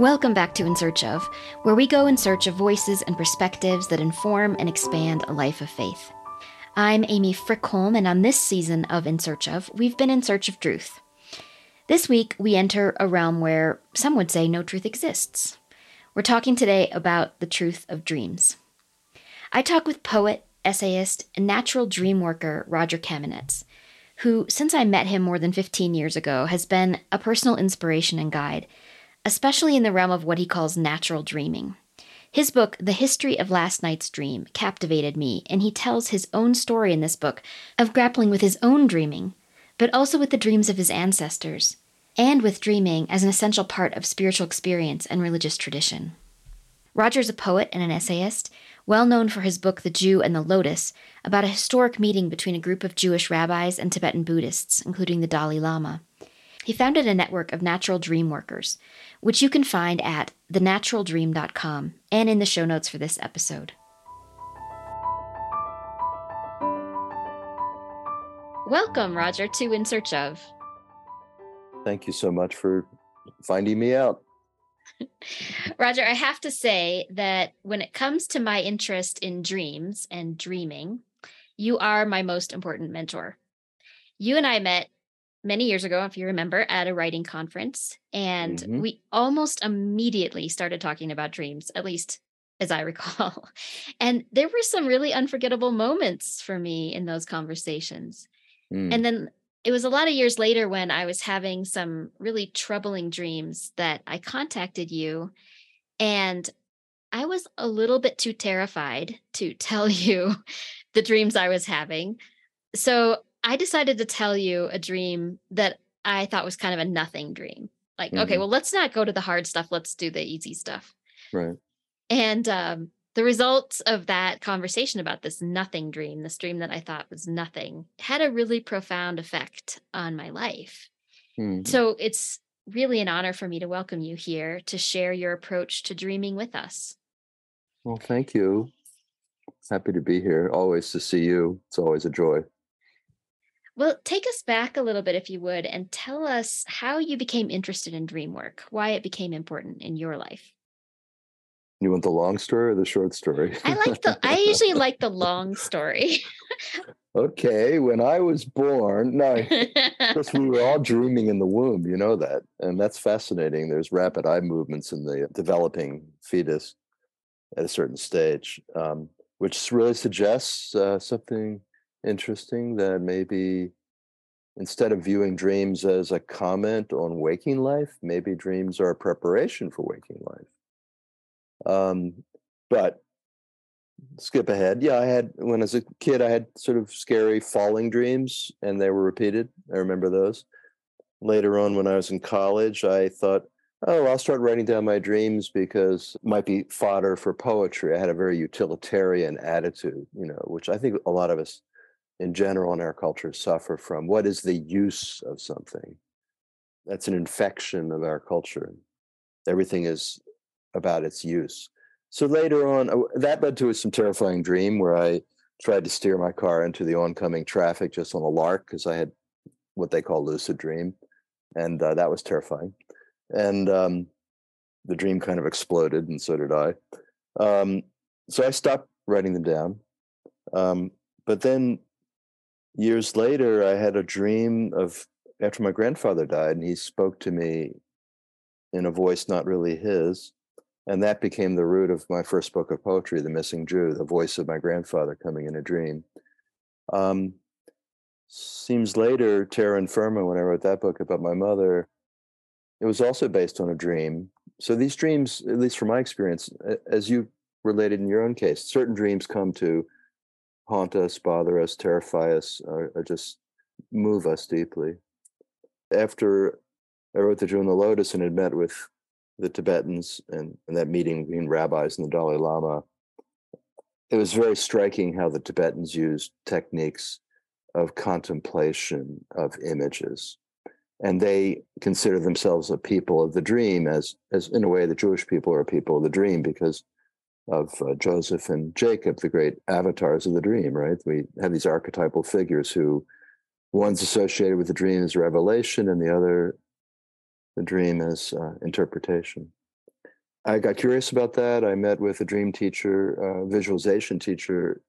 Welcome back to In Search of, where we go in search of voices and perspectives that inform and expand a life of faith. I'm Amy Frykholm, and on this season of In Search of, we've been in search of truth. This week, we enter a realm where some would say no truth exists. We're talking today about the truth of dreams. I talk with poet, essayist, and natural dream worker Rodger Kamenetz, who, since I met him more than 15 years ago, has been a personal inspiration and guide especially in the realm of what he calls natural dreaming. His book, The History of Last Night's Dream, captivated me, and he tells his own story in this book of grappling with his own dreaming, but also with the dreams of his ancestors, and with dreaming as an essential part of spiritual experience and religious tradition. Rodger is a poet and an essayist, well known for his book The Jew in the Lotus, about a historic meeting between a group of Jewish rabbis and Tibetan Buddhists, including the Dalai Lama. He founded a network of natural dream workers, which you can find at thenaturaldream.com and in the show notes for this episode. Welcome, Rodger, to In Search of. Thank you so much for finding me out. Rodger, I have to say that when it comes to my interest in dreams and dreaming, you are my most important mentor. You and I met many years ago, if you remember, at a writing conference. And mm-hmm. we almost immediately started talking about dreams, at least as I recall. And there were some really unforgettable moments for me in those conversations. Mm. And then it was a lot of years later when I was having some really troubling dreams that I contacted you. And I was a little bit too terrified to tell you the dreams I was having. So I decided to tell you a dream that I thought was kind of a nothing dream. Like, mm-hmm. okay, well, let's not go to the hard stuff. Let's do the easy stuff. Right. And um, the results of that conversation about this nothing dream, this dream that I thought was nothing, had a really profound effect on my life. Mm-hmm. So it's really an honor for me to welcome you here to share your approach to dreaming with us. Well, thank you. Happy to be here. Always to see you. It's always a joy. Well, take us back a little bit, if you would, and tell us how you became interested in dream work, why it became important in your life. You want the long story or the short story? I like the. I usually like the long story. okay, when I was born, no, because we were all dreaming in the womb. You know that, and that's fascinating. There's rapid eye movements in the developing fetus at a certain stage, um, which really suggests uh, something interesting that maybe instead of viewing dreams as a comment on waking life, maybe dreams are a preparation for waking life. Um, but skip ahead. Yeah, I had when as a kid, I had sort of scary falling dreams, and they were repeated. I remember those. Later on, when I was in college, I thought, oh, I'll start writing down my dreams because it might be fodder for poetry. I had a very utilitarian attitude, you know, which I think a lot of us in general in our culture suffer from. What is the use of something? That's an infection of our culture. Everything is about its use. So later on, uh, that led to some terrifying dream where I tried to steer my car into the oncoming traffic just on a lark because I had what they call lucid dream, and uh, that was terrifying. And um, the dream kind of exploded, and so did I. Um, so I stopped writing them down. Um, but then years later, I had a dream of after my grandfather died, and he spoke to me in a voice not really his. And that became the root of my first book of poetry, The Missing Jew, the voice of my grandfather coming in a dream. Um, seems later, Terra Infirma, when I wrote that book about my mother, it was also based on a dream. So these dreams, at least from my experience, as you related in your own case, certain dreams come to haunt us, bother us, terrify us, or, or just move us deeply. After I wrote The Jew in the Lotus and had met with the Tibetans and, and that meeting between rabbis and the Dalai Lama, it was very striking how the Tibetans used techniques of contemplation of images. And they consider themselves a people of the dream, as, as in a way the Jewish people are a people of the dream, because of uh, Joseph and Jacob, the great avatars of the dream, right? We have these archetypal figures who one's associated with the dream as revelation and the other, the dream as uh, interpretation. I got curious about that. I met with a dream teacher, uh, visualization teacher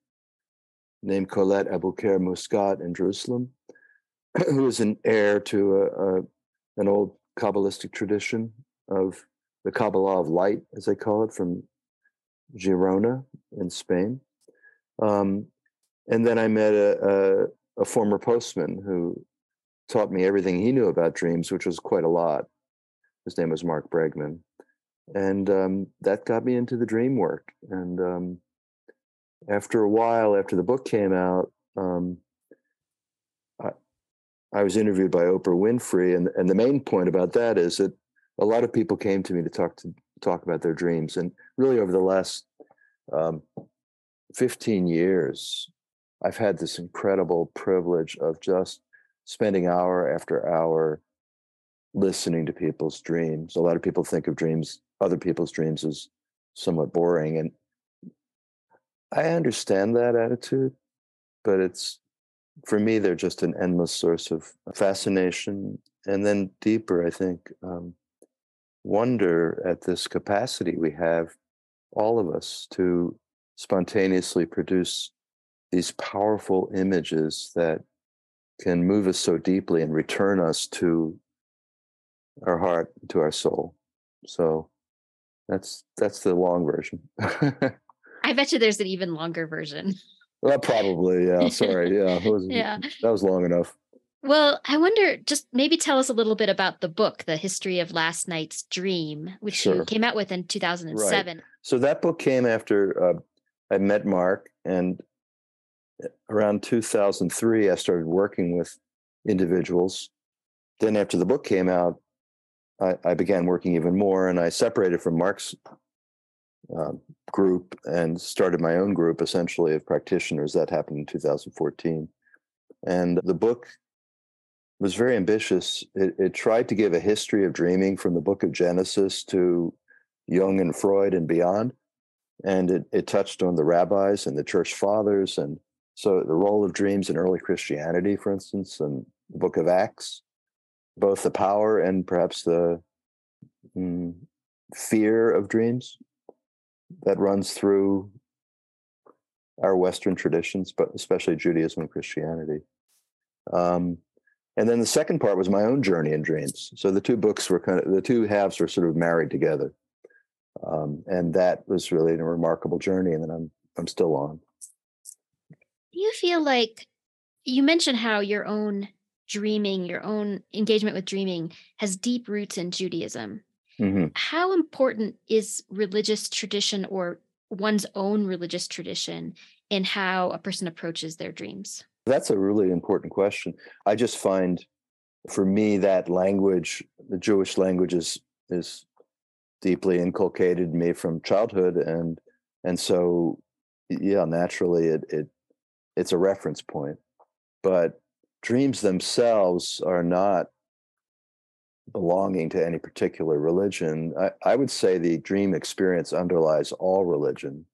named Colette Aboulker-Muscat in Jerusalem, who is an heir to a, a, an old Kabbalistic tradition of the Kabbalah of light, as they call it, from Girona in Spain. Um, and then I met a, a, a, former postman who taught me everything he knew about dreams, which was quite a lot. His name was Mark Bregman. And um, that got me into the dream work. And um, after a while, after the book came out, um, I, I was interviewed by Oprah Winfrey. And, and the main point about that is that a lot of people came to me to talk to talk about their dreams. And really over the last um, 15 years, I've had this incredible privilege of just spending hour after hour listening to people's dreams. A lot of people think of dreams, other people's dreams, as somewhat boring. And I understand that attitude, but it's for me, they're just an endless source of fascination. And then deeper, I think, um, wonder at this capacity we have, all of us, to spontaneously produce these powerful images that can move us so deeply and return us to our heart, to our soul. So that's that's the long version. I bet you there's an even longer version. Well, probably, yeah. Sorry, yeah. Was, yeah. That was long enough. Well, I wonder, just maybe tell us a little bit about the book, The History of Last Night's Dream, which sure. you came out with in 2007. Right. So that book came after uh, I met Mark, and around 2003, I started working with individuals. Then, after the book came out, I, I began working even more, and I separated from Mark's uh, group and started my own group, essentially of practitioners. That happened in 2014, and the book was very ambitious. It, it tried to give a history of dreaming from the Book of Genesis to Jung and Freud and beyond and it, it touched on the rabbis and the church fathers and so the role of dreams in early christianity for instance and the book of acts both the power and perhaps the mm, fear of dreams that runs through our western traditions but especially judaism and christianity um, and then the second part was my own journey in dreams. So the two books were kind of the two halves were sort of married together. Um, and that was really a remarkable journey and then i'm i'm still on. Do you feel like you mentioned how your own dreaming your own engagement with dreaming has deep roots in judaism. Mm-hmm. how important is religious tradition or one's own religious tradition in how a person approaches their dreams that's a really important question. I just find for me that language the jewish language is is deeply inculcated me from childhood and and so yeah naturally it it it's a reference point. But dreams themselves are not belonging to any particular religion. I, I would say the dream experience underlies all religion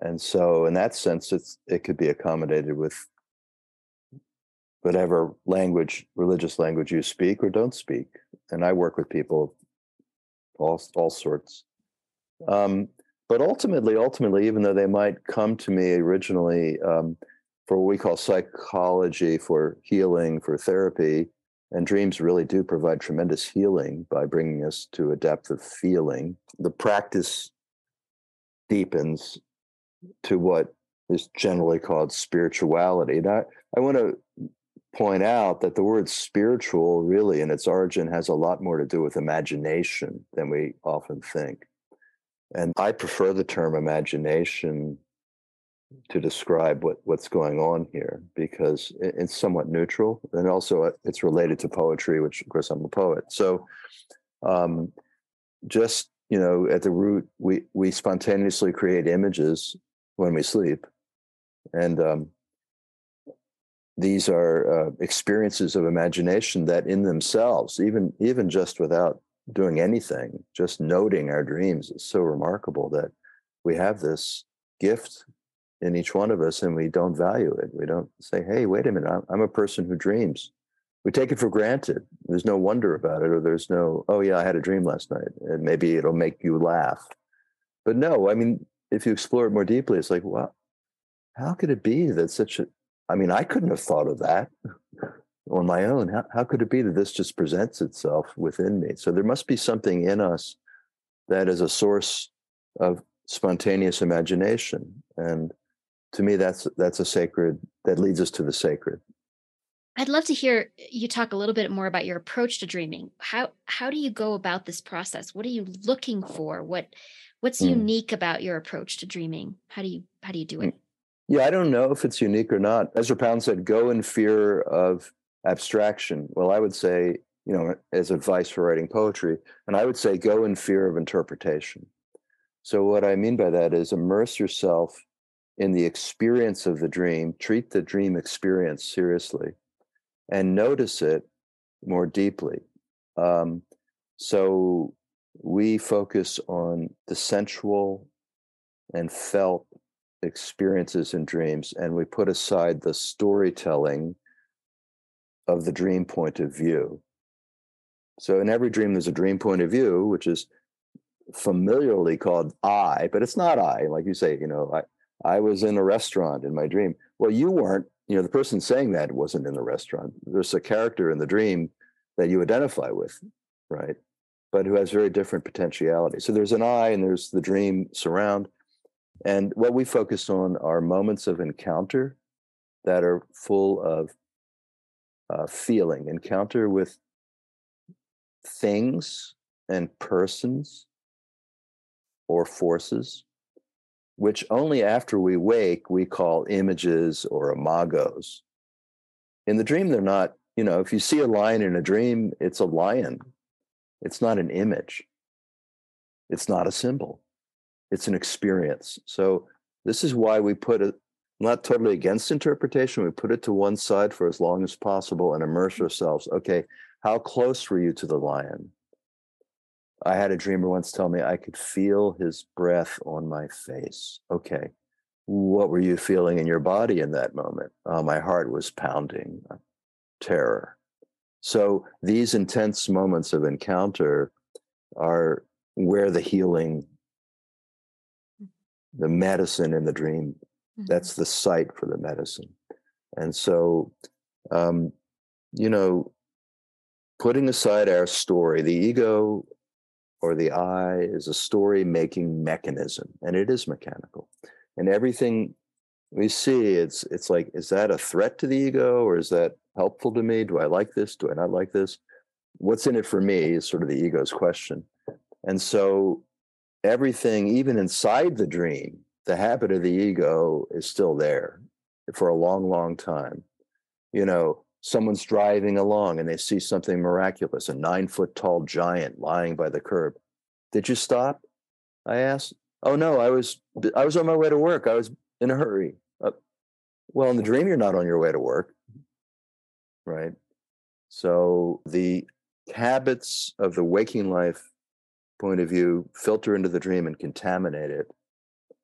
and so in that sense it's it could be accommodated with whatever language religious language you speak or don't speak and i work with people all all sorts. Um, but ultimately, ultimately, even though they might come to me originally um, for what we call psychology, for healing, for therapy, and dreams really do provide tremendous healing by bringing us to a depth of feeling. The practice deepens to what is generally called spirituality. And I I want to point out that the word spiritual really in its origin has a lot more to do with imagination than we often think. And I prefer the term imagination to describe what, what's going on here because it's somewhat neutral and also uh, it's related to poetry, which of course I'm a poet. So um, just, you know, at the root, we, we spontaneously create images when we sleep. And um, these are uh, experiences of imagination that in themselves even even just without doing anything just noting our dreams is so remarkable that we have this gift in each one of us and we don't value it we don't say hey wait a minute i'm, I'm a person who dreams we take it for granted. There's no wonder about it, or there's no, oh yeah, I had a dream last night, and maybe it'll make you laugh. But no, I mean, if you explore it more deeply, it's like, wow, how could it be that such a, I mean, I couldn't have thought of that on my own. How, how could it be that this just presents itself within me? So there must be something in us that is a source of spontaneous imagination. And to me, that's that's a sacred that leads us to the sacred. I'd love to hear you talk a little bit more about your approach to dreaming. How how do you go about this process? What are you looking for? What what's mm. unique about your approach to dreaming? How do you how do you do mm. it? Yeah, I don't know if it's unique or not. Ezra Pound said, "Go in fear of abstraction." Well, I would say, you know, as advice for writing poetry, and I would say, go in fear of interpretation. So what I mean by that is immerse yourself in the experience of the dream. Treat the dream experience seriously and notice it more deeply. Um, so we focus on the sensual and felt experiences and dreams, and we put aside the storytelling of the dream point of view. So in every dream, there's a dream point of view, which is familiarly called I, but it's not I. Like you say, you know, I, I was in a restaurant in my dream. Well, you weren't you know the person saying that wasn't in the restaurant there's a character in the dream that you identify with right but who has very different potentiality so there's an i and there's the dream surround and what we focus on are moments of encounter that are full of uh, feeling encounter with things and persons or forces which only after we wake we call images or imagos. In the dream, they're not, you know, if you see a lion in a dream, it's a lion. It's not an image. It's not a symbol. It's an experience. So this is why we put it not totally against interpretation. We put it to one side for as long as possible and immerse mm-hmm. ourselves. Okay, how close were you to the lion? I had a dreamer once tell me I could feel his breath on my face. Okay. What were you feeling in your body in that moment? Oh, my heart was pounding, terror. So these intense moments of encounter are where the healing, the medicine in the dream, mm-hmm. that's the site for the medicine. And so, um, you know, putting aside our story, the ego or the I is a story making mechanism, and it is mechanical. And everything we see, it's it's like, is that a threat to the ego, or is that helpful to me? Do I like this? Do I not like this? What's in it for me is sort of the ego's question. And so everything, even inside the dream, the habit of the ego is still there for a long, long time. You know, someone's driving along and they see something miraculous a nine foot tall giant lying by the curb did you stop i asked oh no i was i was on my way to work i was in a hurry uh, well in the dream you're not on your way to work right so the habits of the waking life point of view filter into the dream and contaminate it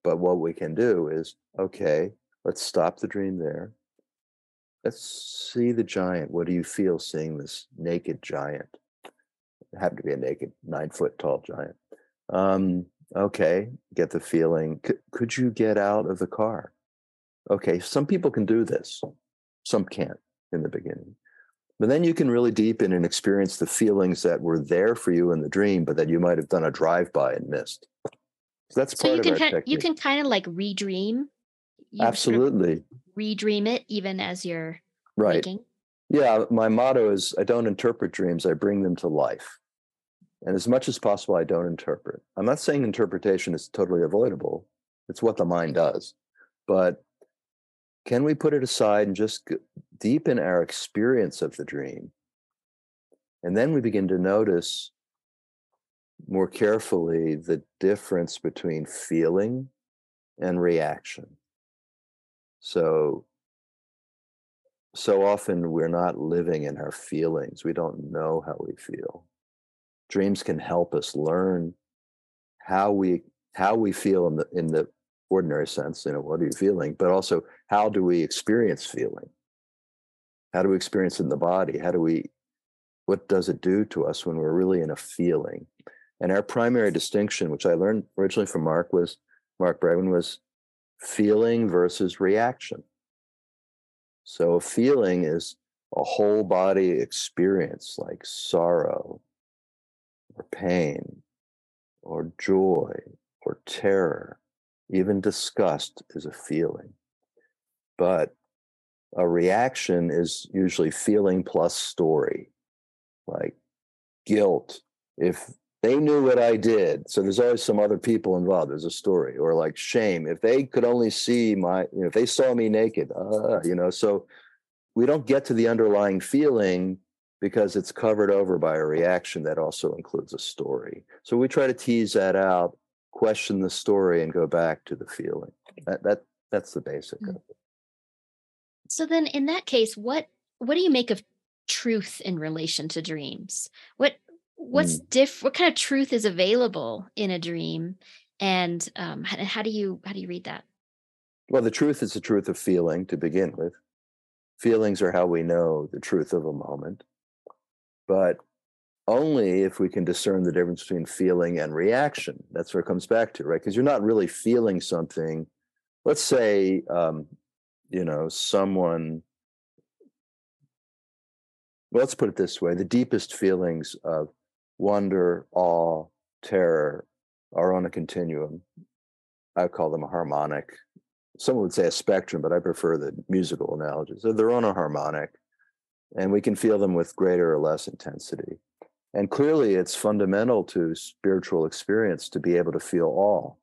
but what we can do is okay let's stop the dream there let's see the giant. What do you feel seeing this naked giant? It happened to be a naked nine foot tall giant. Um, okay, get the feeling. C- could you get out of the car? Okay, some people can do this, some can't in the beginning. But then you can really deepen and experience the feelings that were there for you in the dream, but that you might have done a drive by and missed. So that's so part you can of kind, technique. you can kind of like redream. You Absolutely. Sort of redream it even as you're right. waking. Yeah, my motto is I don't interpret dreams, I bring them to life. And as much as possible, I don't interpret. I'm not saying interpretation is totally avoidable, it's what the mind does. But can we put it aside and just deepen our experience of the dream? And then we begin to notice more carefully the difference between feeling and reaction. So, so often we're not living in our feelings. We don't know how we feel. Dreams can help us learn how we how we feel in the in the ordinary sense. You know, what are you feeling? But also, how do we experience feeling? How do we experience it in the body? How do we, what does it do to us when we're really in a feeling? And our primary distinction, which I learned originally from Mark, was Mark Bregman, was feeling versus reaction. So a feeling is a whole body experience like sorrow or pain or joy or terror. Even disgust is a feeling. But a reaction is usually feeling plus story, like guilt. If they knew what I did. So there's always some other people involved. There's a story or like shame. If they could only see my, you know, if they saw me naked, uh, you know, so we don't get to the underlying feeling because it's covered over by a reaction that also includes a story. So we try to tease that out, question the story, and go back to the feeling. That that that's the basic mm-hmm. of it. So then in that case, what what do you make of truth in relation to dreams? What what's mm. diff what kind of truth is available in a dream and um how, how do you how do you read that well the truth is the truth of feeling to begin with feelings are how we know the truth of a moment but only if we can discern the difference between feeling and reaction that's where it comes back to right because you're not really feeling something let's say um you know someone well, let's put it this way the deepest feelings of wonder, awe, terror are on a continuum. I call them a harmonic. Someone would say a spectrum, but I prefer the musical analogy. So they're on a harmonic, and we can feel them with greater or less intensity. And clearly, it's fundamental to spiritual experience to be able to feel all.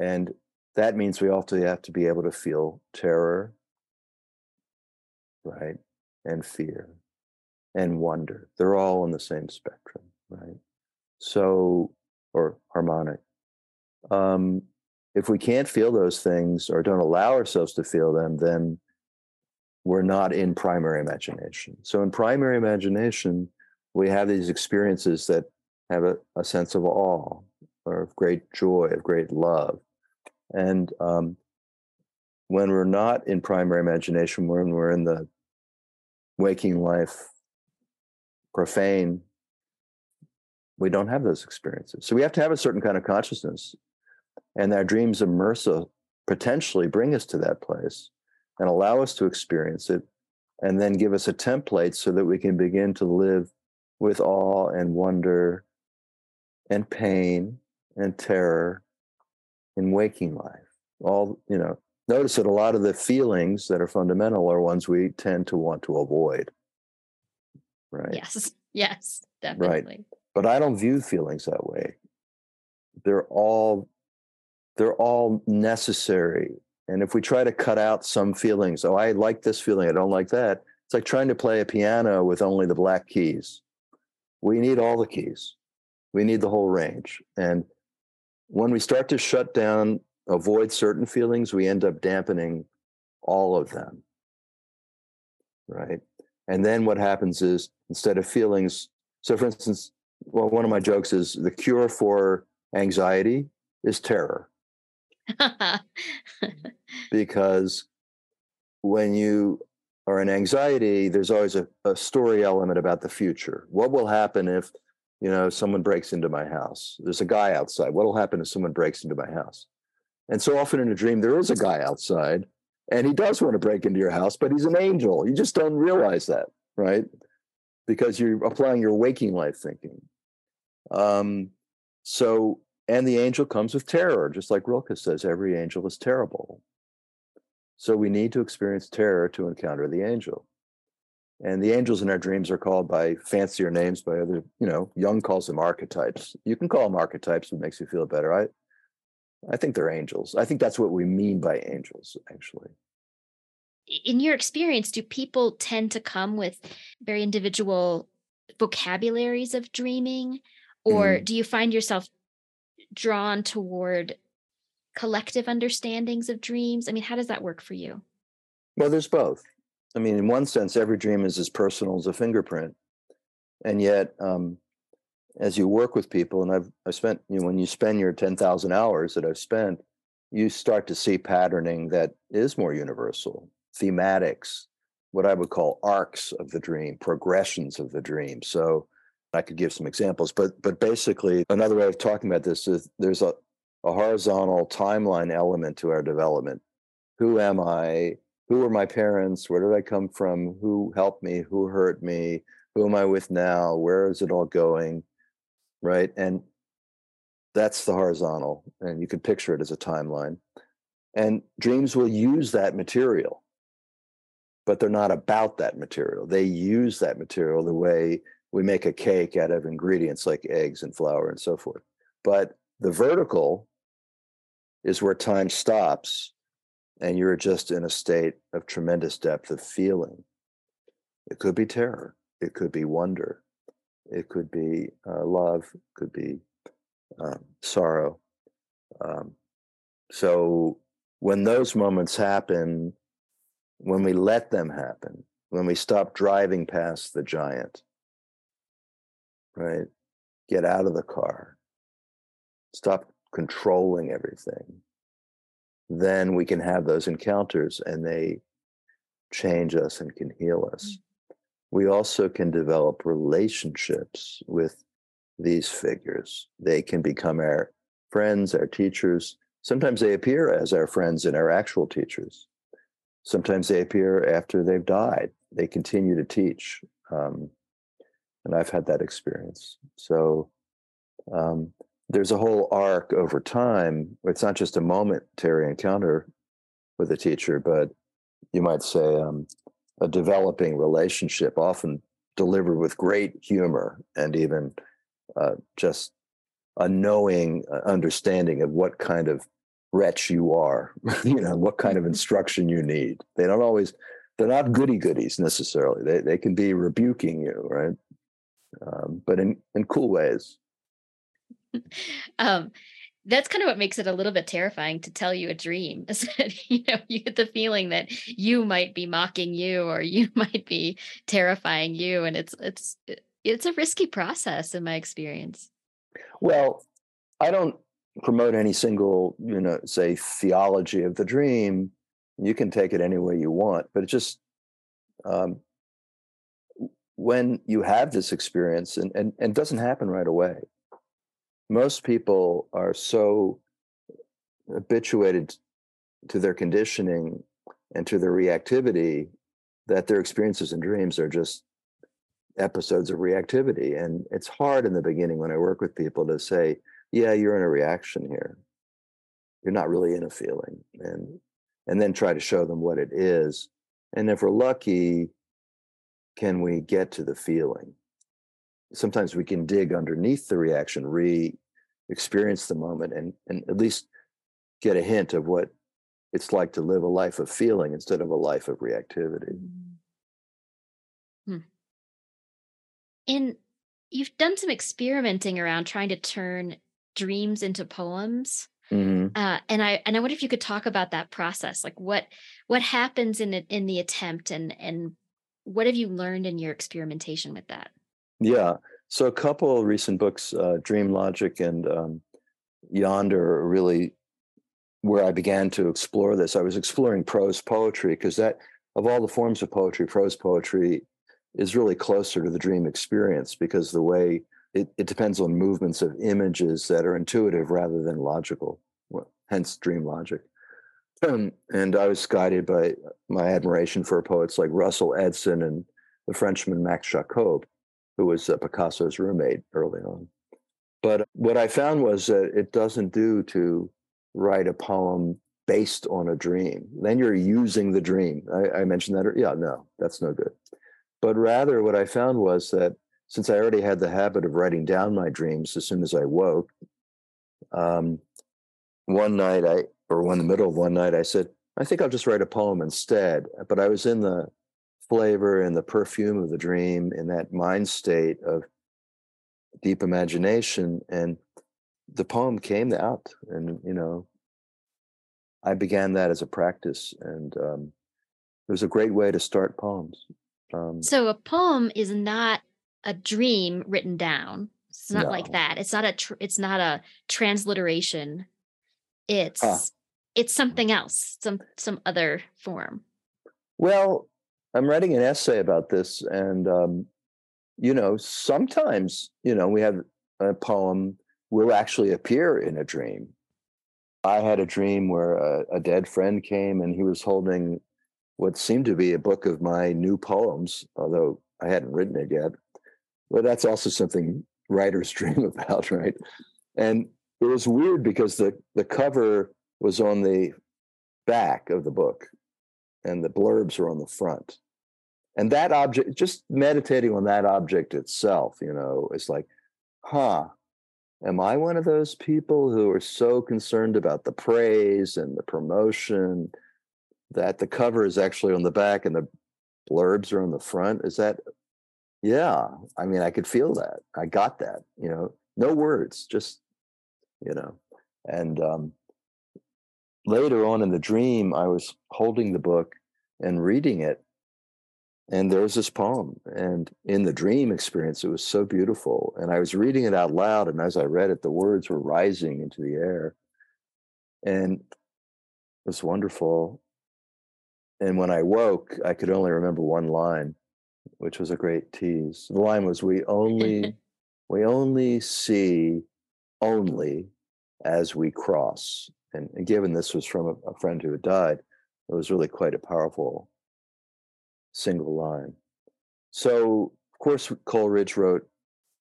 And that means we also have to be able to feel terror, right? And fear and wonder. They're all on the same spectrum, right? So, or harmonic. Um, if we can't feel those things or don't allow ourselves to feel them, then we're not in primary imagination. So, in primary imagination, we have these experiences that have a, a sense of awe or of great joy, of great love. And um, when we're not in primary imagination, when we're in the waking life profane, we don't have those experiences. So we have to have a certain kind of consciousness. And our dreams immerse us, potentially bring us to that place and allow us to experience it, and then give us a template so that we can begin to live with awe and wonder and pain and terror in waking life. All, you know, notice that a lot of the feelings that are fundamental are ones we tend to want to avoid right? Yes, yes, definitely. Right. But I don't view feelings that way. They're all they're all necessary. And if we try to cut out some feelings, oh, I like this feeling, I don't like that. It's like trying to play a piano with only the black keys. We need all the keys. We need the whole range. And when we start to shut down, avoid certain feelings, we end up dampening all of them. Right. And then what happens is instead of feelings, so for instance, well, one of my jokes is the cure for anxiety is terror. because when you are in anxiety, there's always a, a story element about the future. What will happen if, you know, someone breaks into my house? There's a guy outside. What will happen if someone breaks into my house? And so often in a dream, there is a guy outside and he does want to break into your house, but he's an angel. You just don't realize that, right? Because you're applying your waking life thinking. Um, so, and the angel comes with terror, just like Rilke says, every angel is terrible. So we need to experience terror to encounter the angel. And the angels in our dreams are called by fancier names by other, you know, Jung calls them archetypes. You can call them archetypes, it makes you feel better. I I think they're angels. I think that's what we mean by angels, actually. In your experience, do people tend to come with very individual vocabularies of dreaming? Or mm do you find yourself drawn toward collective understandings of dreams? I mean, how does that work for you? Well, there's both. I mean, in one sense, every dream is as personal as a fingerprint. And yet, um, as you work with people, and I've I spent you know when you spend your ten thousand hours that I've spent, you start to see patterning that is more universal. thematics, what I would call arcs of the dream, progressions of the dream. So I could give some examples, but but basically another way of talking about this is there's a, a horizontal timeline element to our development. Who am I? Who were my parents? Where did I come from? Who helped me? Who hurt me? Who am I with now? Where is it all going? Right. And that's the horizontal. And you can picture it as a timeline. And dreams will use that material, but they're not about that material. They use that material the way we make a cake out of ingredients like eggs and flour and so forth. But the vertical is where time stops and you're just in a state of tremendous depth of feeling. It could be terror, it could be wonder, it could be uh, love, could be um, sorrow. Um, so when those moments happen, when we let them happen, when we stop driving past the giant, right? Get out of the car, stop controlling everything, then we can have those encounters and they change us and can heal us. Mm. We also can develop relationships with these figures. They can become our friends, our teachers. Sometimes they appear as our friends and our actual teachers. Sometimes they appear after they've died. They continue to teach. Um, and I've had that experience. So um, there's a whole arc over time. It's not just a momentary encounter with a teacher, but you might say um, a developing relationship, often delivered with great humor and even uh, just a knowing uh, understanding of what kind of wretch you are, you know, what kind of instruction you need. They don't always, they're not goody goodies necessarily. They, they can be rebuking you, right? Um, but in, in cool ways. um, that's kind of what makes it a little bit terrifying to tell you a dream is that you know you get the feeling that you might be mocking you or you might be terrifying you and it's it's it's a risky process in my experience well i don't promote any single you know say theology of the dream you can take it any way you want but it just um, when you have this experience and, and, and doesn't happen right away. Most people are so habituated to their conditioning and to their reactivity that their experiences and dreams are just episodes of reactivity. And it's hard in the beginning when i work with people to say yeah you're in a reaction here. You're not really in a feeling. And and then try to show them what it is. And if we're lucky can we get to the feeling sometimes we can dig underneath the reaction re experience the moment and and at least get a hint of what it's like to live a life of feeling instead of a life of reactivity. Hmm. And you've done some experimenting around trying to turn dreams into poems. Mm-hmm. Uh, and I and I wonder if you could talk about that process, like what what happens in it in the attempt, and and what have you learned in your experimentation with that? Yeah, so a couple recent books, uh, Dream Logic and um, Yonder, really where I began to explore this. I was exploring prose poetry because that, of all the forms of poetry, prose poetry is really closer to the dream experience because the way it, it depends on movements of images that are intuitive rather than logical, hence dream logic. And I was guided by my admiration for poets like Russell Edson and the Frenchman Max Jacob who was uh, Picasso's roommate early on. But what I found was that it doesn't do to write a poem based on a dream. Then you're using the dream. I, I mentioned that. Yeah, no, that's no good. But rather, what I found was that since I already had the habit of writing down my dreams as soon as I woke, um, one night I, or one in the middle of one night, I said, I think I'll just write a poem instead. But I was in the flavor and the perfume of the dream in that mind state of deep imagination and the poem came out and you know i began that as a practice and um, it was a great way to start poems um, so a poem is not a dream written down it's not no. like that it's not a tr- it's not a transliteration it's it's something else some some other form Well, I'm writing an essay about this, and um, you know, sometimes you know we have a poem will actually appear in a dream. I had a dream where a, a dead friend came, and he was holding what seemed to be a book of my new poems, although I hadn't written it yet. But that's also something writers dream about, right? And it was weird because the the cover was on the back of the book and the blurbs are on the front. And that object just meditating on that object itself you know it's like huh am i one of those people who are so concerned about the praise and the promotion that the cover is actually on the back and the blurbs are on the front? Is that yeah i mean i could feel that. I got that you know? No words just you know? And um later on in the dream i was holding the book and reading it. And there was this poem and in the dream experience it was so beautiful and i was reading it out loud and as i read it the words were rising into the air. And it was wonderful. And when i woke i could only remember one line which was a great tease. The line was we only we only see only as we cross and, and given this was from a, a friend who had died it was really quite a powerful single line. So, of course, Coleridge wrote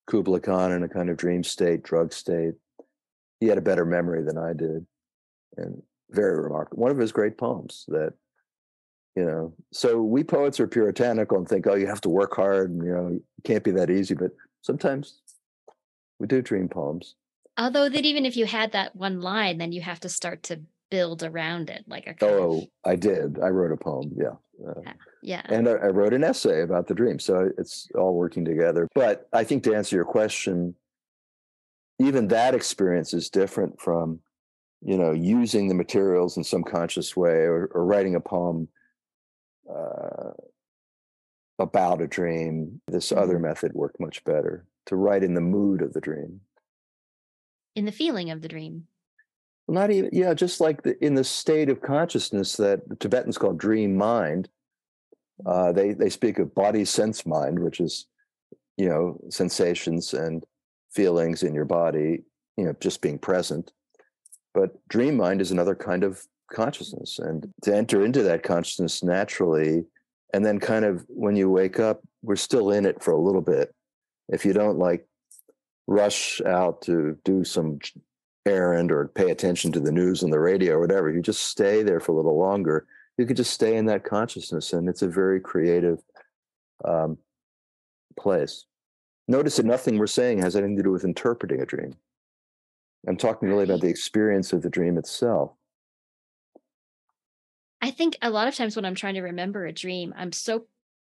Kubla Khan in a kind of dream state, drug state. He had a better memory than I did, and very remarkable. One of his great poems that, you know, so we poets are puritanical and think, oh, you have to work hard and, you know, it can't be that easy. But sometimes we do dream poems. Although that even if you had that one line, then you have to start to build around it like a oh of... i did. I wrote a poem. Yeah. Uh, yeah. And I, I, wrote an essay about the dream. So it's all working together. But i think to answer your question even that experience is different from you know using the materials in some conscious way or, or writing a poem uh, about a dream. This mm-hmm. other method worked much better to write in the mood of the dream in the feeling of the dream not even, yeah, just like the, in the state of consciousness that Tibetans call dream mind. Uh, they they speak of body sense mind, which is, you know, sensations and feelings in your body, you know, just being present. But dream mind is another kind of consciousness, and to enter into that consciousness naturally, and then kind of when you wake up, we're still in it for a little bit. If you don't like rush out to do some errand or pay attention to the news on the radio or whatever. You just stay there for a little longer. You could just stay in that consciousness, and it's a very creative um, place. Notice that nothing we're saying has anything to do with interpreting a dream. I'm talking really about the experience of the dream itself. I think a lot of times when I'm trying to remember a dream, I'm so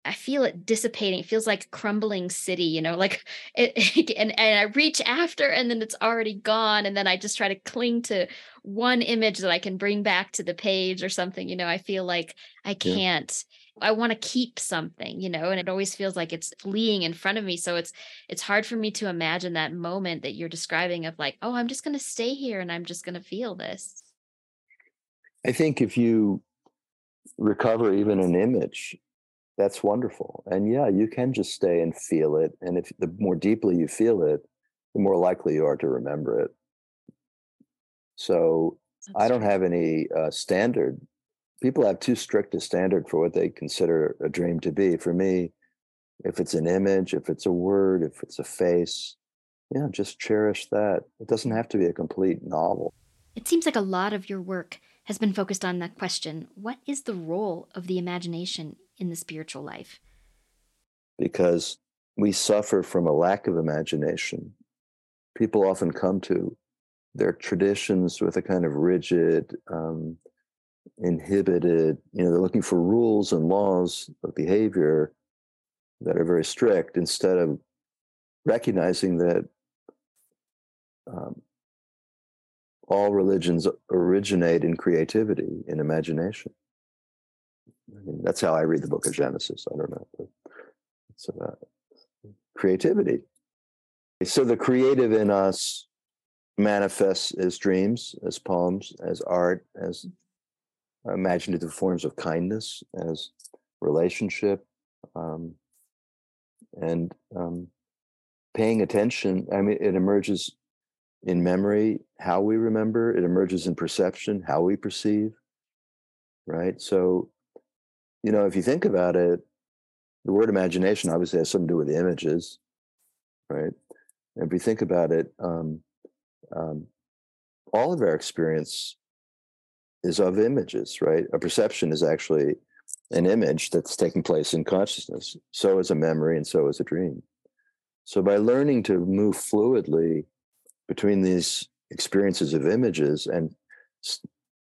I feel it dissipating. It feels like a crumbling city, you know, like it, and, and I reach after and then it's already gone. And then I just try to cling to one image that I can bring back to the page or something, you know, I feel like I can't, yeah. I want to keep something, you know, and it always feels like it's fleeing in front of me. So it's, it's hard for me to imagine that moment that you're describing of like, oh, I'm just going to stay here and I'm just going to feel this. I think if you recover even an image that's wonderful. And yeah, you can just stay and feel it. And if the more deeply you feel it, the more likely you are to remember it. So That's I don't true. have any uh, standard. People have too strict a standard for what they consider a dream to be. For me, if it's an image, if it's a word, if it's a face, yeah, just cherish that. It doesn't have to be a complete novel. It seems like a lot of your work has been focused on that question what is the role of the imagination in the spiritual life? Because we suffer from a lack of imagination. People often come to their traditions with a kind of rigid, um, inhibited, you know, they're looking for rules and laws of behavior that are very strict instead of recognizing that um, all religions originate in creativity, in imagination. I mean, that's how I read the book of Genesis. I don't know. It's about creativity. So the creative in us manifests as dreams, as poems, as art, as imaginative forms of kindness, as relationship, um, and um, paying attention. I mean, it emerges in memory, how we remember, it emerges in perception, how we perceive, right? So, you know, if you think about it, the word imagination obviously has something to do with images, right? And if you think about it, um, um, all of our experience is of images, right? A perception is actually an image that's taking place in consciousness. So is a memory, and so is a dream. So by learning to move fluidly between these experiences of images and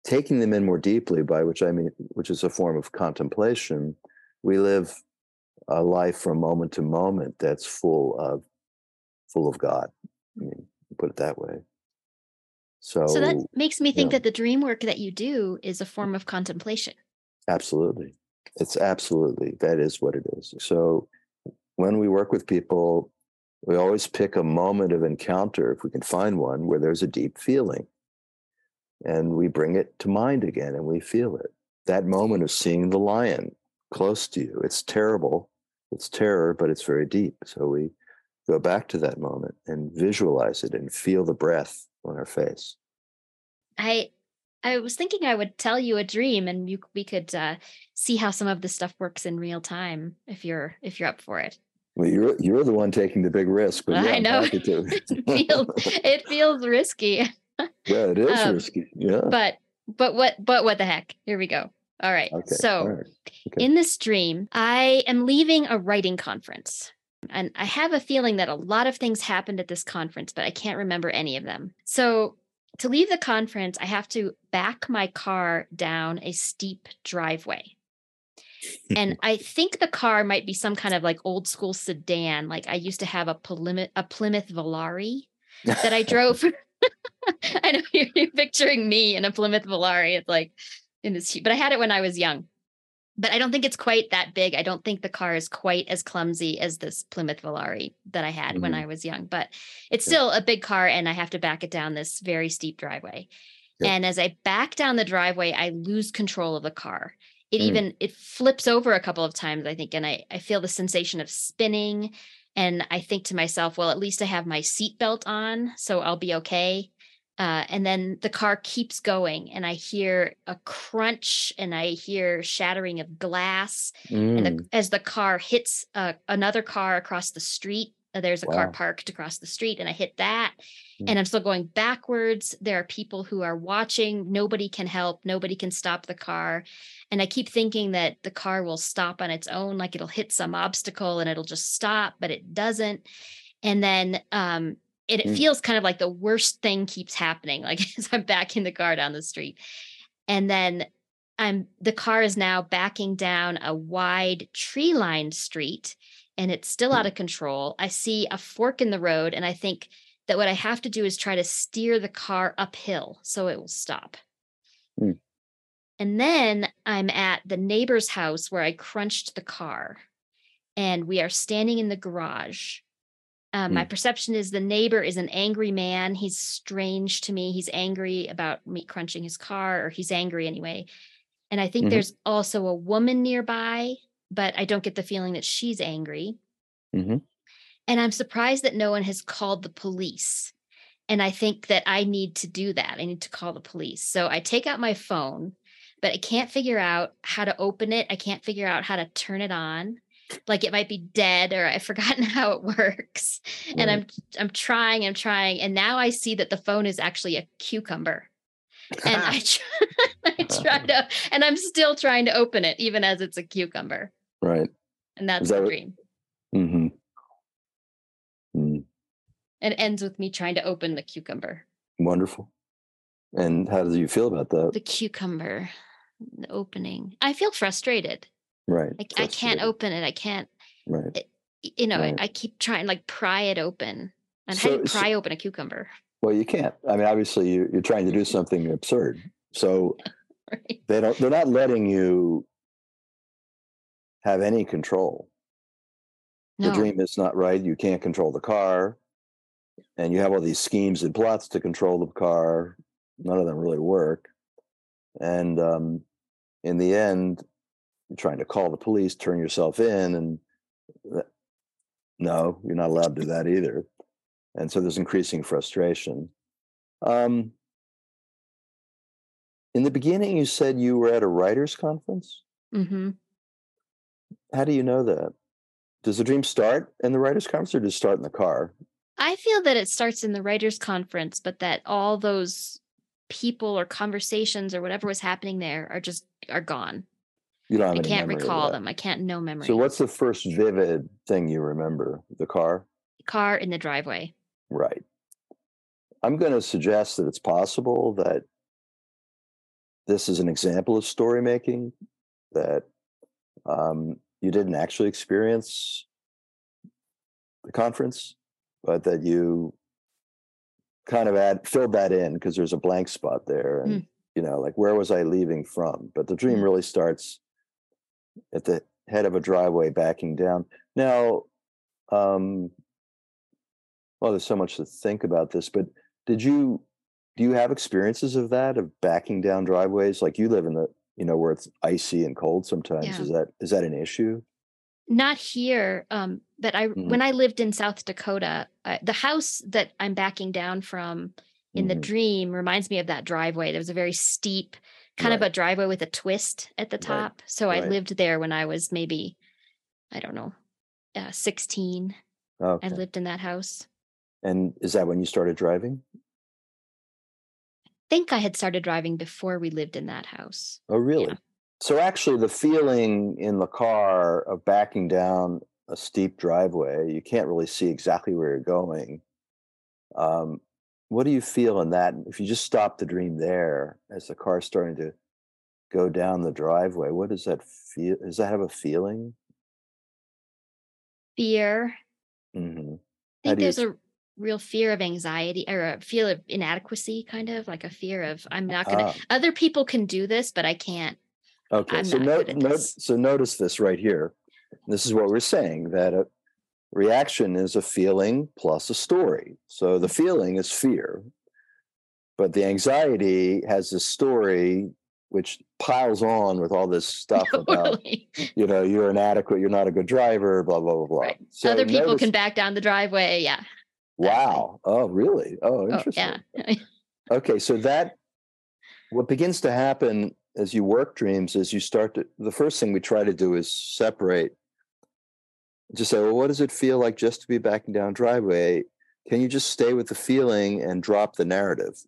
taking them in more deeply, by which I mean, which is a form of contemplation, we live a life from moment to moment that's full of full of God. I mean, put it that way. So, so that makes me think that the dream work that you do is a form of contemplation. Absolutely. It's absolutely that is what it is. So when we work with people, we always pick a moment of encounter, if we can find one, where there's a deep feeling. And we bring it to mind again and we feel it. That moment of seeing the lion close to you. It's terrible. It's terror, but it's very deep. So we go back to that moment and visualize it and feel the breath on our face. I I was thinking I would tell you a dream and you we could uh, see how some of this stuff works in real time if you're if you're up for it. Well, you're you're the one taking the big risk. But yeah, I know it feels it feels risky. Yeah, it is um, risky. Yeah, but but what but what the heck? Here we go. All right. Okay. So All right. Okay. in this dream, I am leaving a writing conference. And I have a feeling that a lot of things happened at this conference, but I can't remember any of them. So to leave the conference, I have to back my car down a steep driveway. and I think the car might be some kind of like old school sedan. Like I used to have a Plymouth, a Plymouth Volare that I drove. I know you're, you're, picturing me in a Plymouth Volare. It's like in this, but I had it when I was young but I don't think it's quite that big. I don't think the car is quite as clumsy as this Plymouth Volare that I had mm-hmm. when I was young, but it's yeah. still a big car and I have to back it down this very steep driveway. Yeah. And as I back down the driveway, I lose control of the car. It mm. even it flips over a couple of times, I think, and I, I feel the sensation of spinning. And I think to myself, well, at least I have my seatbelt on, so I'll be okay. Uh, and then the car keeps going, and I hear a crunch and I hear shattering of glass. Mm. And the, mm. as the car hits uh, another car across the street, there's a wow. car parked across the street, and I hit that. Mm. And I'm still going backwards. There are people who are watching. Nobody can help, nobody can stop the car. And I keep thinking that the car will stop on its own, like it'll hit some obstacle and it'll just stop, but it doesn't. And then um, it, it mm. feels kind of like the worst thing keeps happening like as i'm backing the car down the street and then i'm the car is now backing down a wide tree lined street and it's still out of control i see a fork in the road and i think that what i have to do is try to steer the car uphill so it will stop mm. and then i'm at the neighbor's house where i crunched the car and we are standing in the garage um, mm. My perception is the neighbor is an angry man. He's strange to me. He's angry about me crunching his car, or he's angry anyway. And I think mm-hmm. there's also a woman nearby, but I don't get the feeling that she's angry. Mm-hmm. And I'm surprised that no one has called the police. And I think that I need to do that. I need to call the police. So I take out my phone, but I can't figure out how to open it. I can't figure out how to turn it on like it might be dead or I've forgotten how it works. Right. And I'm I'm trying, I'm trying, and now I see that the phone is actually a cucumber. and I try, I try to, and I'm still trying to open it, even as it's a cucumber. Right. And that's that the dream. Mm-hmm. Mm. It ends with me trying to open the cucumber. Wonderful. And how do you feel about that? The cucumber, the opening. I feel frustrated. Right. I, I can't open it. I can't. Right. It, you know, right. I, keep trying like pry it open. And so, how do you pry so, open a cucumber? Well, you can't. I mean, obviously, you, you're trying to do something absurd. So right. they don't. They're not letting you have any control. No. The dream is not right. You can't control the car, and you have all these schemes and plots to control the car. None of them really work. And um, in the end, you're trying to call the police, turn yourself in, and no, you're not allowed to do that either. And so there's increasing frustration. Um, in the beginning, you said you were at a writers' conference. hmm How do you know that? Does the dream start in the writers' conference, or does it start in the car? I feel that it starts in the writers' conference, but that all those people or conversations or whatever was happening there are just are gone. You don't have I can't recall them. I can't no memory. So, what's the first vivid thing you remember? The car, car in the driveway? right? I'm going to suggest that it's possible that this is an example of story making that um, you didn't actually experience the conference, but that you kind of add filled that in because there's a blank spot there, and Mm. you know, like where was I leaving from? But the dream Mm. really starts at the head of a driveway backing down. Now, um, well, there's so much to think about this, but did you do you have experiences of that of backing down driveways? Like you live in the you know where it's icy and cold sometimes. Yeah. Is that is that an issue? Not here, um, but I Mhm. when I lived in South Dakota, uh, the house that I'm backing down from in the Mhm. dream reminds me of that driveway. There was a very steep, kind of a driveway with a twist at the Right. top. So I Right. lived there when I was maybe, I don't know, uh, 16. Okay. I lived in that house. And is that when you started driving? Think I had started driving before we lived in that house. Oh, really? So actually, the feeling in the car of backing down a steep driveway, you can't really see exactly where you're going. Um, what do you feel in that? If you just stop the dream there as the car's starting to go down the driveway, what does that feel? Does that have a feeling? Fear. hmm I think you there's a real fear of anxiety or a fear of inadequacy, kind of like a fear of I'm not going to. Ah, Other people can do this, but I can't. okay. I'm so not note, so notice this right here. This is what we're saying that a reaction is a feeling plus a story. So the feeling is fear, but the anxiety has this story which piles on with all this stuff about Totally. you know you're inadequate, you're not a good driver, blah blah blah blah. Right. So Other people notice- can back down the driveway. Yeah. Wow. Oh, really? Oh, Oh, interesting. yeah. Okay, so that what begins to happen as you work dreams is you start to the first thing we try to do is separate. Just say, well, what does it feel like just to be backing down driveway? Can you just stay with the feeling and drop the narrative?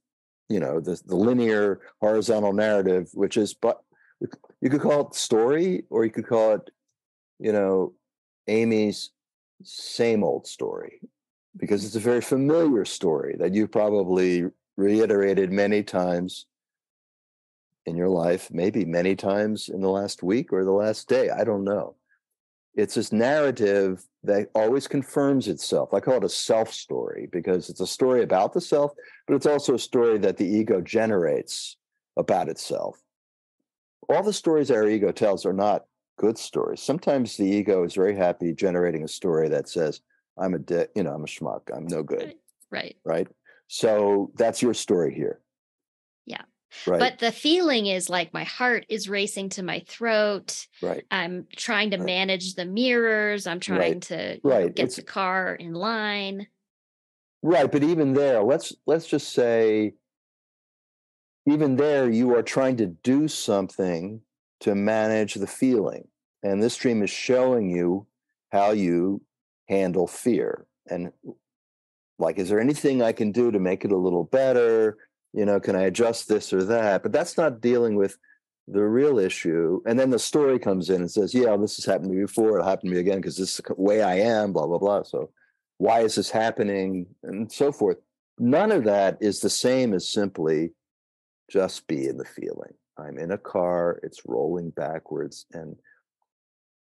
You know, the the linear horizontal narrative, which is but you could call it story, or you could call it, you know, Amy's same old story because it's a very familiar story that you probably reiterated many times in your life, maybe many times in the last week or the last day. I don't know. It's this narrative that always confirms itself. I call it a self story because it's a story about the self, but it's also a story that the ego generates about itself. All the stories our ego tells are not good stories. Sometimes the ego is very happy generating a story that says, I'm a dick, you know, I'm a schmuck, I'm no good Right. right? So that's your story here. Yeah. Right. But the feeling is like my heart is racing to my throat. right. I'm trying to Right. manage the mirrors. I'm trying to you know, Right. get It's- the car in line. Right. But even there, let's let's just say even there you are trying to do something to manage the feeling. And this dream is showing you how you handle fear. And like, is there anything I can do to make it a little better? You know, can I adjust this or that? But that's not dealing with the real issue. And then the story comes in and says, yeah, this has happened to me before. It'll happen to me again because this is the way I am, blah, blah, blah. So why is this happening? And so forth. None of that is the same as simply just be in the feeling. I'm in a car, it's rolling backwards, and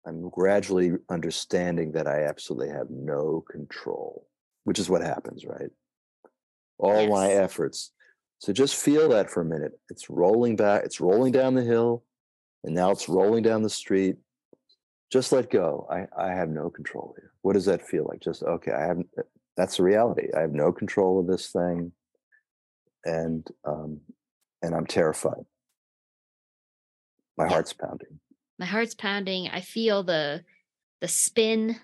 I'm gradually understanding that I absolutely have no control, which is what happens, right? All my efforts. So just feel that for a minute. It's rolling back, it's rolling down the hill, and now it's rolling down the street. Just let go. I, I have no control here. What does that feel like? Just okay, I haven't that's the reality. I have no control of this thing. And um and I'm terrified. My heart's pounding. My heart's pounding. I feel the the spin,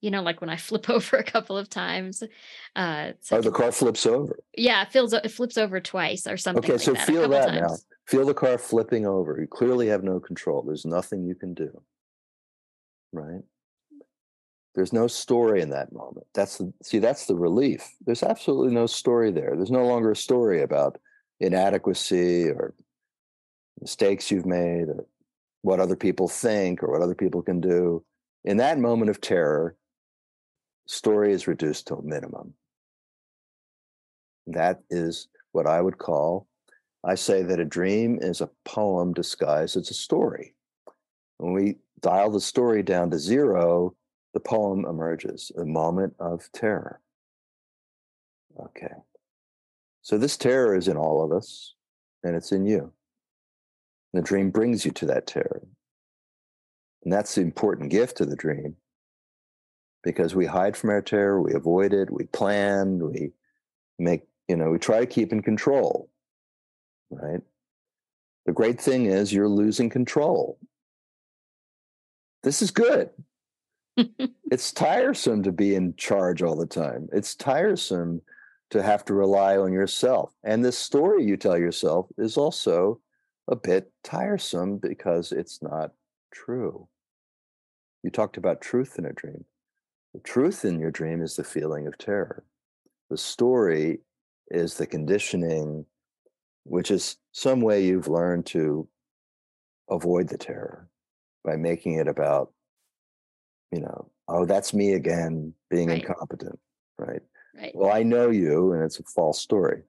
you know, like when I flip over a couple of times. Uh, so oh, the car flips over. Yeah, it feels it flips over twice or something. Okay, like so that, feel that times. now. Feel the car flipping over. You clearly have no control. There's nothing you can do. Right? There's no story in that moment. That's the see, that's the relief. There's absolutely no story there. There's no longer a story about inadequacy or mistakes you've made or what other people think or what other people can do. In that moment of terror, story is reduced to a minimum. That is what I would call, I say that a dream is a poem disguised as a story. When we dial the story down to zero, the poem emerges, a moment of terror. Okay. So this terror is in all of us, and it's in you. The dream brings you to that terror. And that's the important gift of the dream because we hide from our terror, we avoid it, we plan, we make, you know, we try to keep in control, right? The great thing is you're losing control. This is good. it's tiresome to be in charge all the time. It's tiresome to have to rely on yourself. And this story you tell yourself is also a bit tiresome because it's not true. You talked about truth in a dream. The truth in your dream is the feeling of terror. The story is the conditioning, which is some way you've learned to avoid the terror by making it about, you know, oh, that's me again being right. incompetent, right? Right. Well, I know you, and it's a false story.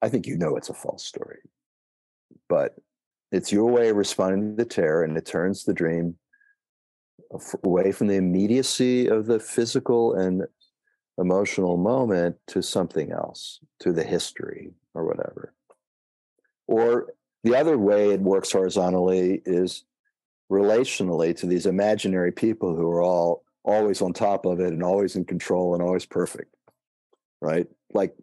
I think you know it's a false story, but it's your way of responding to the terror, and it turns the dream away from the immediacy of the physical and emotional moment to something else, to the history or whatever. Or the other way it works horizontally is relationally to these imaginary people who are all always on top of it and always in control and always perfect. Right? Like,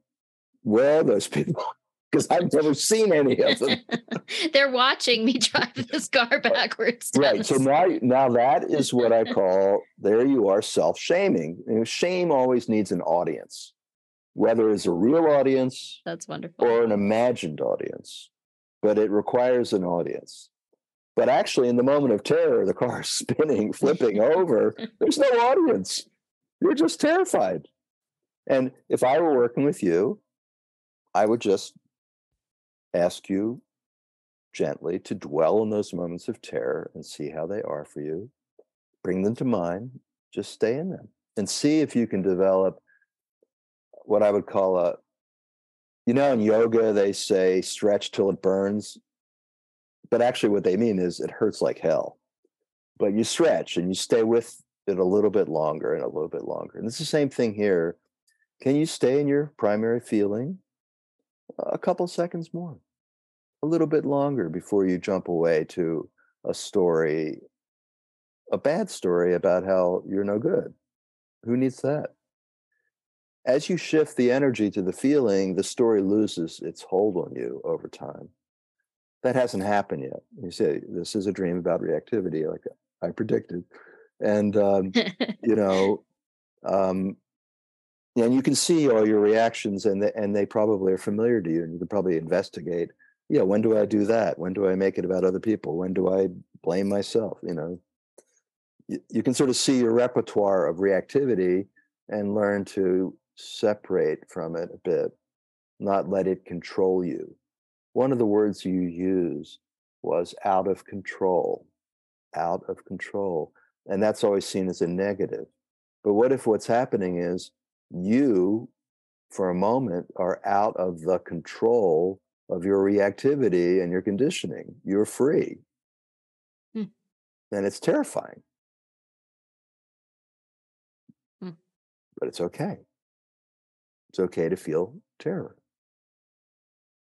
where are those people? Because I've never seen any of them. They're watching me drive this car backwards. Right. So now, now that is what I call there you are self shaming. Shame always needs an audience, whether it's a real audience that's wonderful or an imagined audience, but it requires an audience. But actually, in the moment of terror, the car is spinning, flipping over, there's no audience. You're just terrified. And if I were working with you, I would just ask you gently to dwell in those moments of terror and see how they are for you. Bring them to mind, just stay in them and see if you can develop what I would call a, you know, in yoga, they say stretch till it burns. But actually what they mean is it hurts like hell. But you stretch and you stay with it a little bit longer and a little bit longer. And it's the same thing here. Can you stay in your primary feeling a couple seconds more a little bit longer before you jump away to a story a bad story about how you're no good who needs that as you shift the energy to the feeling the story loses its hold on you over time that hasn't happened yet. You say this is a dream about reactivity, like I predicted, and um, you know, um, and you can see all your reactions, and the, and they probably are familiar to you, and you can probably investigate. Yeah, when do I do that? When do I make it about other people? When do I blame myself? You know, you, you can sort of see your repertoire of reactivity and learn to separate from it a bit, not let it control you one of the words you use was out of control, out of control. And that's always seen as a negative. But what if what's happening is you, for a moment, are out of the control of your reactivity and your conditioning? You're free. Hmm. And it's terrifying. Hmm. But it's okay. It's okay to feel terror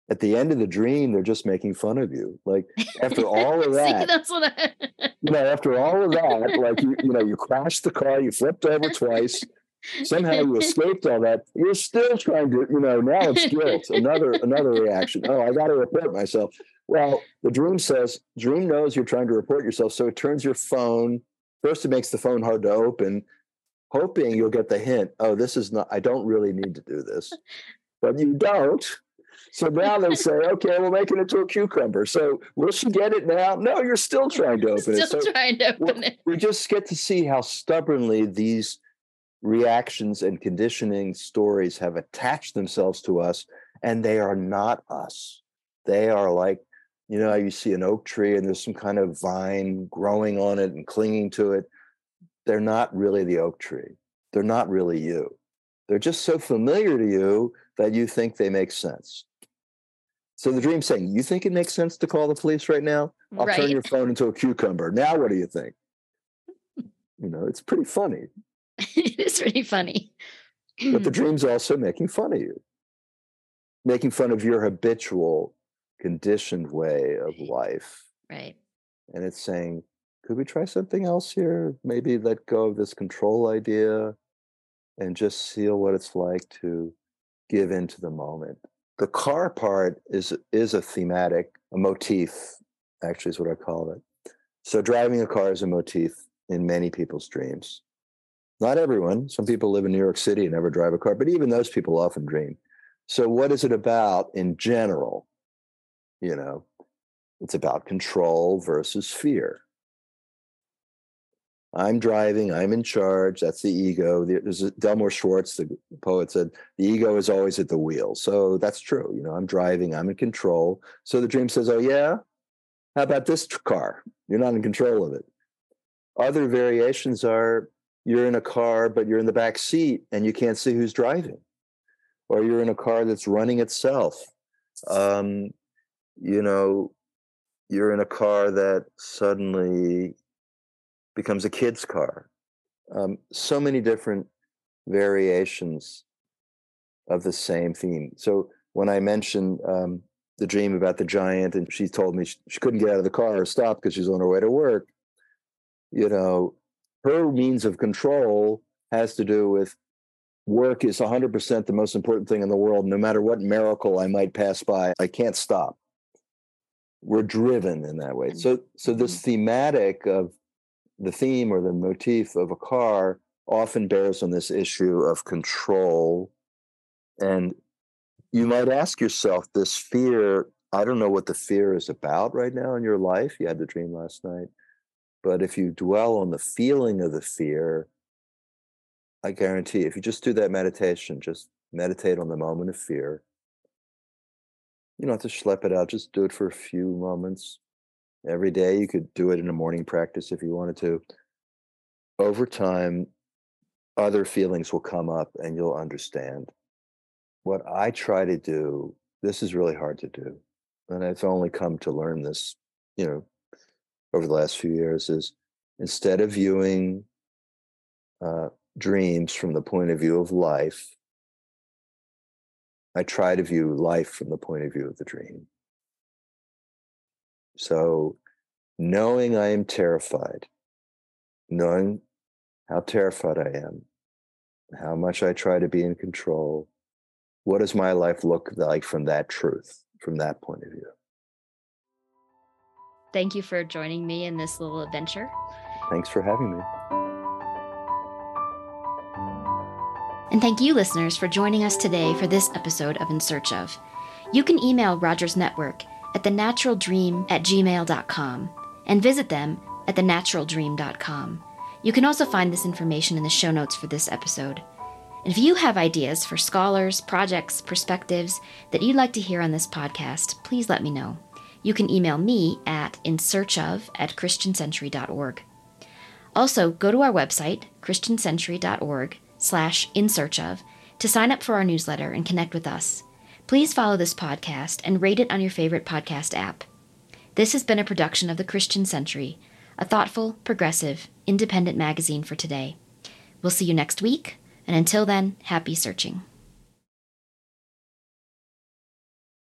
at the end of the dream, they're just making fun of you. Like after all of that, See, that's what I... you know, after all of that, like you, you know, you crashed the car, you flipped over twice, somehow you escaped all that. You're still trying to, you know, now it's guilt. Another, another reaction. Oh, I got to report myself. Well, the dream says, dream knows you're trying to report yourself. So it turns your phone, first, it makes the phone hard to open, hoping you'll get the hint. Oh, this is not, I don't really need to do this. But you don't. So now they say, okay, we'll make it into a cucumber. So will she get it now? No, you're still trying to open still it. Still so trying to open it. We just get to see how stubbornly these reactions and conditioning stories have attached themselves to us, and they are not us. They are like, you know, you see an oak tree and there's some kind of vine growing on it and clinging to it. They're not really the oak tree. They're not really you. They're just so familiar to you that you think they make sense. So the dream's saying, You think it makes sense to call the police right now? I'll right. turn your phone into a cucumber. Now, what do you think? you know, it's pretty funny. it is really funny. but the dream's also making fun of you, making fun of your habitual, conditioned way of life. Right. And it's saying, could we try something else here? Maybe let go of this control idea and just feel what it's like to give into the moment. The car part is is a thematic, a motif, actually is what I call it. So driving a car is a motif in many people's dreams. Not everyone. Some people live in New York City and never drive a car, but even those people often dream. So what is it about in general? You know, it's about control versus fear. I'm driving, I'm in charge. That's the ego. There's Delmore Schwartz, the poet, said the ego is always at the wheel. So that's true. You know, I'm driving, I'm in control. So the dream says, Oh, yeah? How about this car? You're not in control of it. Other variations are you're in a car, but you're in the back seat and you can't see who's driving, or you're in a car that's running itself. Um, you know, you're in a car that suddenly becomes a kid's car. Um, so many different variations of the same theme. So when I mentioned um, the dream about the giant, and she told me she, she couldn't get out of the car or stop because she's on her way to work, you know, her means of control has to do with work is 100% the most important thing in the world. No matter what miracle I might pass by, I can't stop. We're driven in that way. So, so this Mm-hmm. thematic of the theme or the motif of a car often bears on this issue of control. And you might ask yourself this fear I don't know what the fear is about right now in your life. You had the dream last night. But if you dwell on the feeling of the fear, I guarantee if you just do that meditation, just meditate on the moment of fear. You don't have to schlep it out, just do it for a few moments every day. You could do it in a morning practice if you wanted to. Over time, other feelings will come up and you'll understand. What I try to do, this is really hard to do. And I've only come to learn this, you know, over the last few years is instead of viewing uh, dreams from the point of view of life, I try to view life from the point of view of the dream. So, knowing I am terrified, knowing how terrified I am, how much I try to be in control, what does my life look like from that truth, from that point of view? Thank you for joining me in this little adventure. Thanks for having me. And thank you, listeners, for joining us today for this episode of In Search of. You can email Rodger Kamenetz at thenaturaldream at gmail.com and visit them at thenaturaldream.com. You can also find this information in the show notes for this episode. And if you have ideas for scholars, projects, perspectives that you'd like to hear on this podcast, please let me know. You can email me at insearchof at christiancentury.org. Also, go to our website, christiancentury.org slash in search of to sign up for our newsletter and connect with us. Please follow this podcast and rate it on your favorite podcast app. This has been a production of the Christian Century, a thoughtful, progressive, independent magazine for today. We'll see you next week, and until then, happy searching.